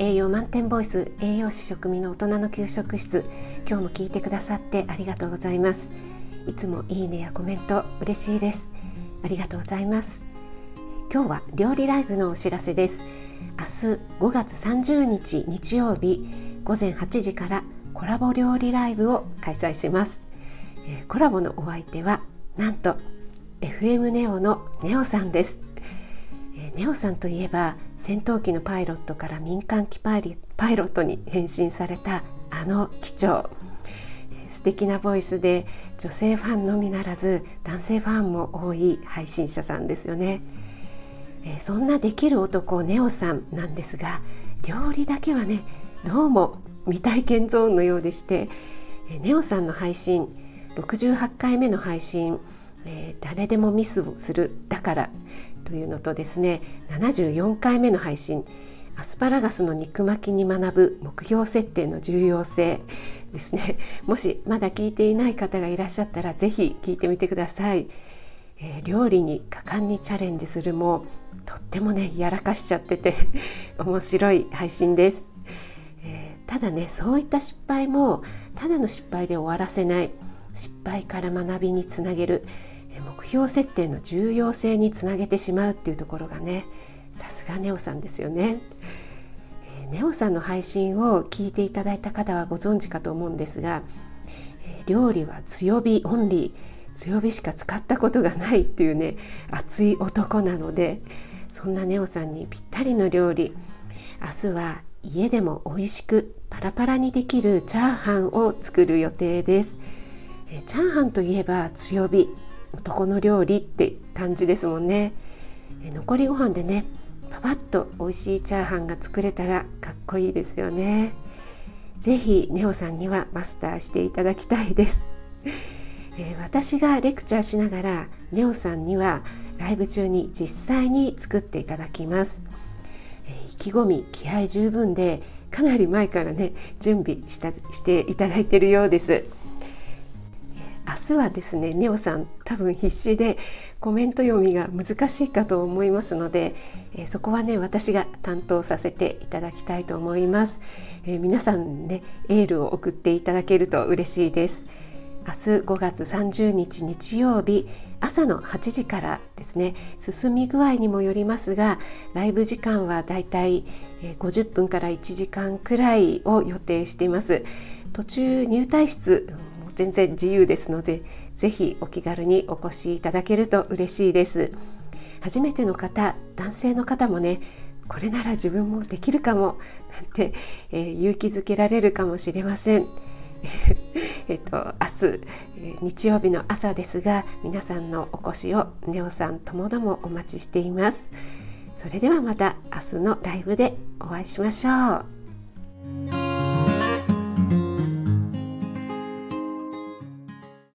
栄養満点ボイス栄養士食味の大人の給食室。今日も聞いてくださってありがとうございます。いつもいいねやコメント嬉しいです。ありがとうございます。今日は料理ライブのお知らせです。明日5月30日日曜日午前8時からコラボ料理ライブを開催します、えコラボのお相手はなんと FM ネオのネオさんです、えネオさんといえば戦闘機のパイロットから民間機パイロットに変身されたあの機長。素敵なボイスで女性ファンのみならず男性ファンも多い配信者さんですよね、そんなできる男ネオさんなんですが料理だけはねどうも未体験ゾーンのようでしてネオさんの配信68回目の配信えー、誰でもミスをするだからというのとですね74回目の配信アスパラガスの肉巻きに学ぶ目標設定の重要性ですね。もしまだ聞いていない方がいらっしゃったら是非聞いてみてください、えー、料理に果敢にチャレンジするもとってもねやらかしちゃってて 面白い配信です、えー、ただねそういった失敗もただの失敗で終わらせない。失敗から学びにつなげる。目標設定の重要性につなげてしまうっていうところがねさすがネオさんですよね。ネオさんの配信を聞いていただいた方はご存知かと思うんですが料理は強火オンリー強火しか使ったことがないっていうね熱い男なのでそんなネオさんにぴったりの料理明日は家でも美味しくパラパラにできるチャーハンを作る予定ですチャーハンといえば強火男の料理って感じですもんね。残りご飯でねパパッと美味しいチャーハンが作れたらかっこいいですよね。ぜひネオさんにはマスターしていただきたいです、えー、私がレクチャーしながらネオさんにはライブ中に実際に作っていただきます、えー、意気込み気合十分でかなり前からね準備したしていただいているようです。明日はですねネオさん多分必死でコメント読みが難しいかと思いますので、えー、そこはね私が担当させていただきたいと思います、えー、皆さんねエールを送っていただけると嬉しいです。明日5月30日日曜日朝の8時からですね進み具合にもよりますがライブ時間はだいたい50分から1時間くらいを予定しています。途中入退室全然自由ですのでぜひお気軽にお越しいただけると嬉しいです。初めての方男性の方もねこれなら自分もできるかもなんて、えー、勇気づけられるかもしれません。えっと明日、え日曜日の朝ですが皆さんのお越しをネオさんともどもお待ちしています。それではまた明日のライブでお会いしましょう。